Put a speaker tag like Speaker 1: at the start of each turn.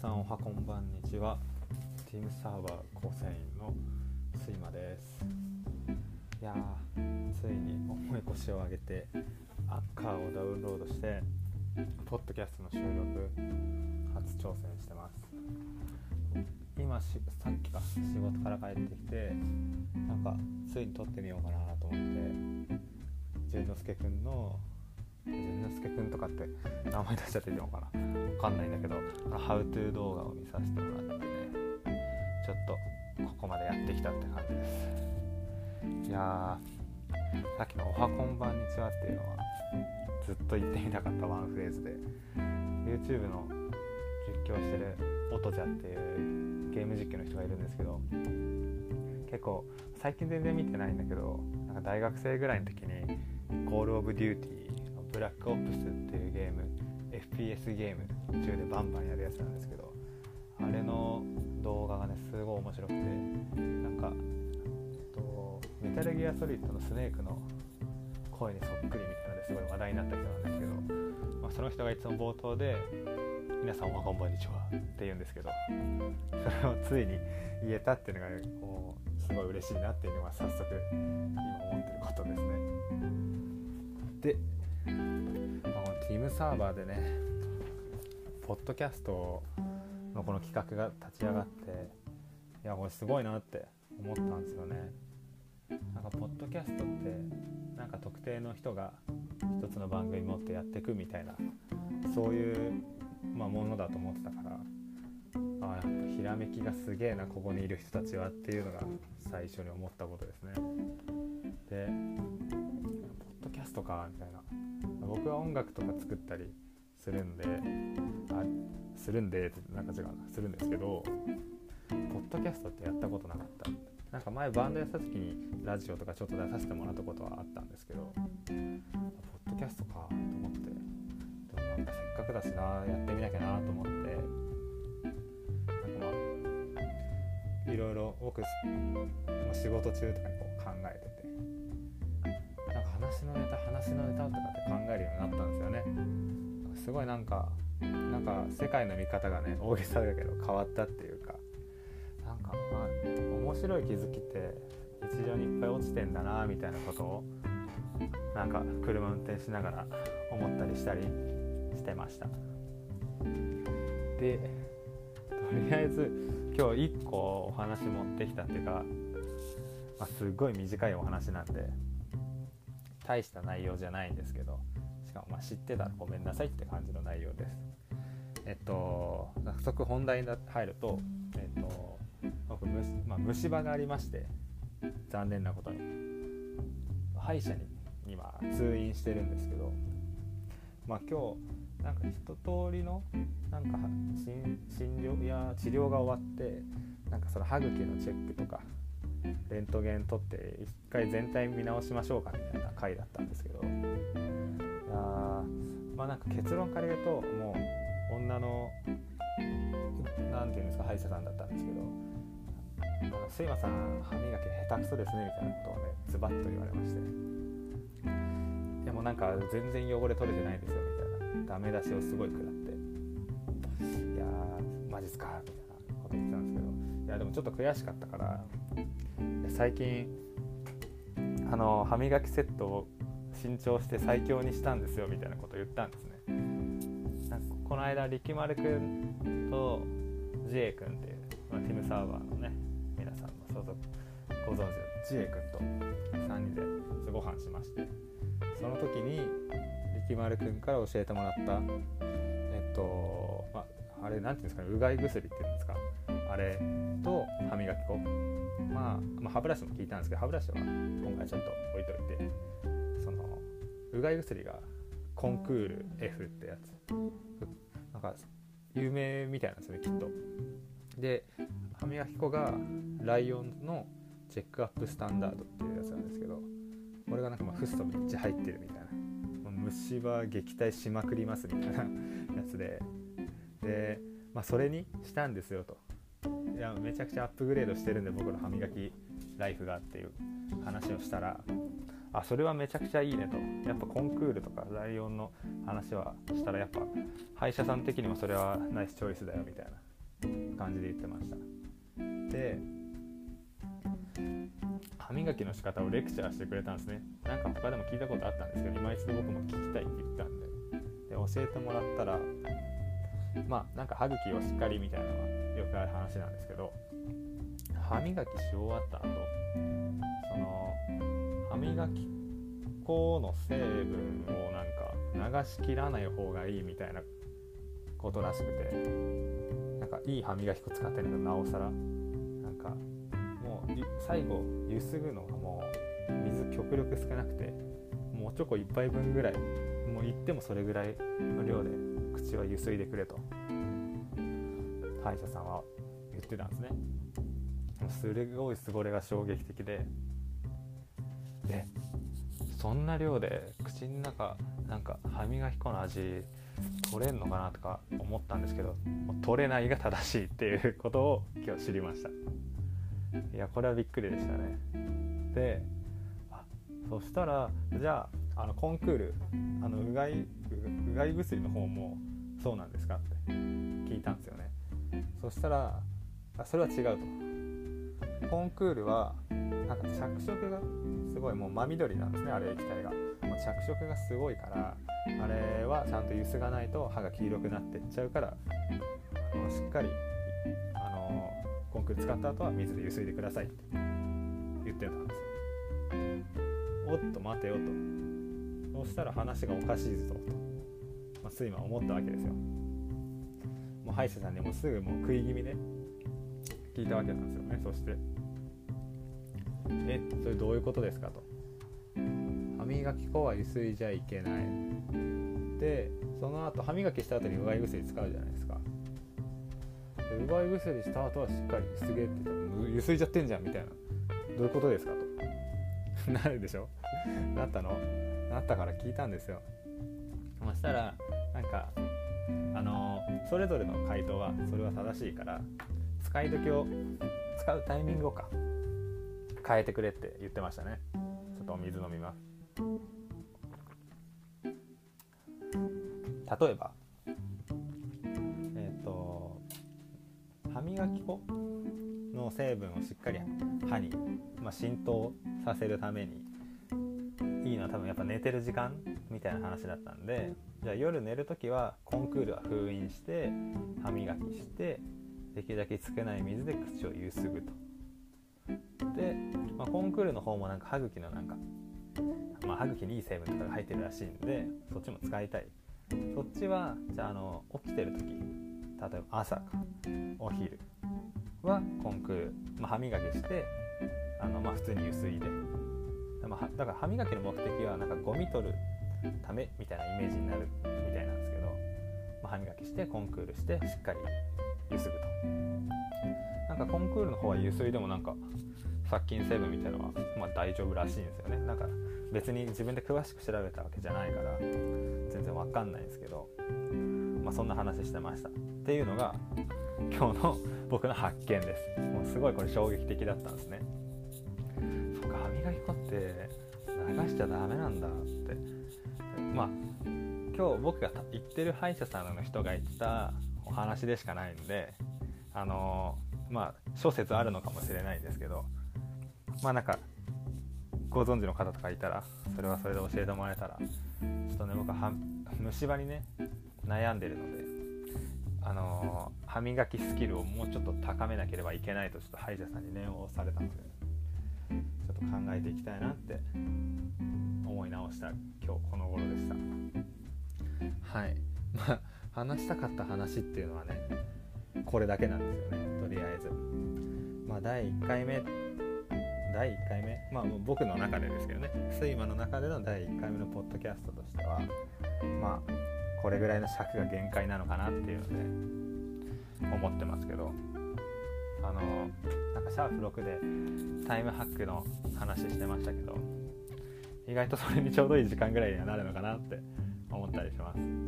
Speaker 1: さんおはこんばんにちは。ティムサーバー構成員の睡魔です。いやついに重い腰を上げてアッカーをダウンロードしてポッドキャストの収録初挑戦してます。今しさっきか仕事から帰ってきてなんかついに撮ってみようかなと思って淳之介くんの淳之介くんとかって名前出しちゃっていいのかな？わかんないんだけど「ハウトゥー動画を見させてもらってねちょっとここまでやってきたって感じです。いやーさっきの「おはこんばんにちは」っていうのはずっと言ってみたかったワンフレーズで YouTube の実況してるオトジャっていうゲーム実況の人がいるんですけど結構最近全然見てないんだけどなんか大学生ぐらいの時に「コール・オブ・デューティー」「ブラック・オプス」っていうゲーム FPS ゲーム中でバンバンやるやつなんですけどあれの動画がねすごい面白くてなんかとメタルギアソリッドのスネークの声にそっくりみたいなのですごい話題になった人なんですけど、まあ、その人がいつも冒頭で「皆さんおはこんばんにちは」って言うんですけどそれをついに言えたっていうのがこうすごい嬉しいなっていうのが早速今思ってることですね。で、まあ、このティムサーバーでねポッドキャストのこの企画が立ち上がっていやこれすごいなって思ったんですよね。なんかポッドキャストってなんか特定の人が一つの番組持ってやっていくみたいなそういう、まあ、ものだと思ってたからああやっぱひらめきがすげえなここにいる人たちはっていうのが最初に思ったことですね。でポッドキャストかみたいな僕は音楽とか作ったりするんであするんでなんか違うなするんですけどポッドキャストってやったことなかった。なんか前バンドやった時にラジオとかちょっと出させてもらったことはあったんですけどポッドキャストかと思って。でもなんかせっかくだしなやってみなきゃなと思って。なんかまあいろいろ僕、仕事中とかにこう考えて。ネタ話のネタとかって考えるようになったんですよね。すごいなんかなんか世界の見方がね大げさだけど変わったっていうかなんかまあ面白い気づきって日常にいっぱい落ちてんだなみたいなことをなんか車運転しながら思ったりしたりしてました。でとりあえず今日1個お話持ってきたっていうか、まあ、すごい短いお話なんで大した内容じゃないんですけどしかもまあ知ってたらごめんなさいって感じの内容です。えっと早速本題に入るとえっと僕虫,、まあ、虫歯がありまして残念なことに。歯医者に今通院してるんですけどまあ今日なんか一通りのなんか診療や治療が終わってなんかその歯茎のチェックとかレントゲン取って一回全体見直しましょうかみたいな回だったんですけど。いやまあなんか結論から言うともう女の何て言うんですか歯医者さんだったんですけど「睡魔さん歯磨き下手くそですね」みたいなことをねズバッと言われまして「いやもうなんか全然汚れ取れてないですよ」みたいな。ダメ出しをすごい食らって「いやーマジっすか」みたいな。やでもちょっと悔しかったから最近あの歯磨きセットを新調して最強にしたんですよみたいなことを言ったんですね。なんかこの間力丸くんと J 君っていう、まあ、ティムサーバーのね皆さんの所属ご存知の J 君と3人でご飯しまして。その時に力丸くんから教えてもらったえっと、まあ、あれなんていうんですかねうがい薬っていうんですか。あれと歯磨き粉、まあ、まあ歯ブラシも聞いたんですけど歯ブラシは今回ちょっと置いといてそのうがい薬がコンクール F ってやつ。なんか有名みたいなんですよねきっと。で歯磨き粉がライオンのチェックアップスタンダードっていうやつなんですけどこれがなんかまあフッ素めっちゃ入ってるみたいな。虫歯撃退しまくりますみたいなやつで。で、まあ、それにしたんですよと。いやめちゃくちゃアップグレードしてるんで僕の歯磨きライフがっていう話をしたらあそれはめちゃくちゃいいねと。やっぱコンクールとかライオンの話はしたらやっぱ歯医者さん的にもそれはナイスチョイスだよみたいな感じで言ってました。で歯磨きの仕方をレクチャーしてくれたんですね。なんか他でも聞いたことあったんですけど今一度僕も聞きたいって言ったんで。で教えてもらったらまあなんか歯茎をしっかりみたいなのはよくある話なんですけど歯磨きし終わった後その歯磨き粉の成分をなんか流しきらない方がいいみたいなことらしくてなんかいい歯磨き粉使ってるのなおさらなんかもう最後ゆすぐのがもう水極力少なくてもうチョコ1杯分ぐらいもう言ってもそれぐらいの量で口はゆすいでくれと。歯医者さんは言ってたんですね。すごいそれが衝撃的で。でそんな量で口の中なんか歯磨き粉の味取れんのかなとか思ったんですけど取れないが正しいっていうことを今日知りました。いやこれはびっくりでしたね。であそしたらじゃああのコンクールあのうがいうがい薬の方もそうなんですかって聞いたんですよねそしたらそれは違うとコンクールはなんか着色がすごいもう真緑なんですねあれ液体がもう着色がすごいからあれはちゃんとゆすがないと歯が黄色くなってっちゃうからあのしっかりあのコンクール使った後は水でゆすいでくださいって言ってたんですよおっと待てよとそしたら話がおかしいぞと、まあ、睡魔思ったわけですよ。もう歯医者さんにもすぐもう食い気味で聞いたわけなんですよねそして。えそれどういうことですかと。歯磨き粉はゆすいじゃいけない。でその後歯磨きした後にうがい薬使うじゃないですか。でうがい薬した後はしっかりゆすげって言ったらゆすいじゃってんじゃんみたいな。どういうことですかと。なるでしょ。なったの。なったから聞いたんですよ。そしたらなんかあのそれぞれの回答はそれは正しいから使い時を使うタイミングをか変えてくれって言ってましたね。ちょっとお水飲みます。例えばえっ、ー、と歯磨き粉の成分をしっかり歯に、まあ、浸透させるためにいいのは多分やっぱ寝てる時間みたいな話だったんでじゃあ夜寝る時はコンクールは封印して歯磨きしてできるだけ少ない水で口をゆすぐと。で、まあ、コンクールの方もなんか歯茎のなんか、まあ、歯茎にいい成分とかが入ってるらしいんでそっちも使いたい。そっちはじゃああの起きてる時例えば朝かお昼はコンクール、まあ、歯磨きしてあの、まあ、普通にゆすいで。まあ、だから歯磨きの目的はなんかゴミ取るためみたいなイメージになるみたいなんですけど、まあ、歯磨きしてコンクールしてしっかりゆすぐと。なんかコンクールの方は油水でもなんか殺菌成分みたいのは、まあ、大丈夫らしいんですよね。なんか別に自分で詳しく調べたわけじゃないから全然わかんないんですけど、まあ、そんな話してました。っていうのが今日の僕の発見です。もうすごいこれ衝撃的だったんですね。歯磨き粉って流しちゃダメなんだって。まあ今日僕が行ってる歯医者さんの人が言ったお話でしかないんであのまあ諸説あるのかもしれないんですけどまあなんかご存知の方とかいたらそれはそれで教えてもらえたらちょっとね僕は虫歯にね悩んでるのであのー、歯磨きスキルをもうちょっと高めなければいけないとちょっと歯医者さんに念を押されたのですよね。ちょっと考えていきたいなって思い直した今日この頃でした。はい。まあ話したかった話っていうのはねこれだけなんですよね。とりあえず。まあ第1回目第1回目まあ僕の中でですけどね。睡魔の中での第1回目のポッドキャストとしてはまあこれぐらいの尺が限界なのかなっていうので思ってますけど。あのなんかシャープ6でタイムハックの話してましたけど意外とそれにちょうどいい時間ぐらいにはなるのかなって思ったりします。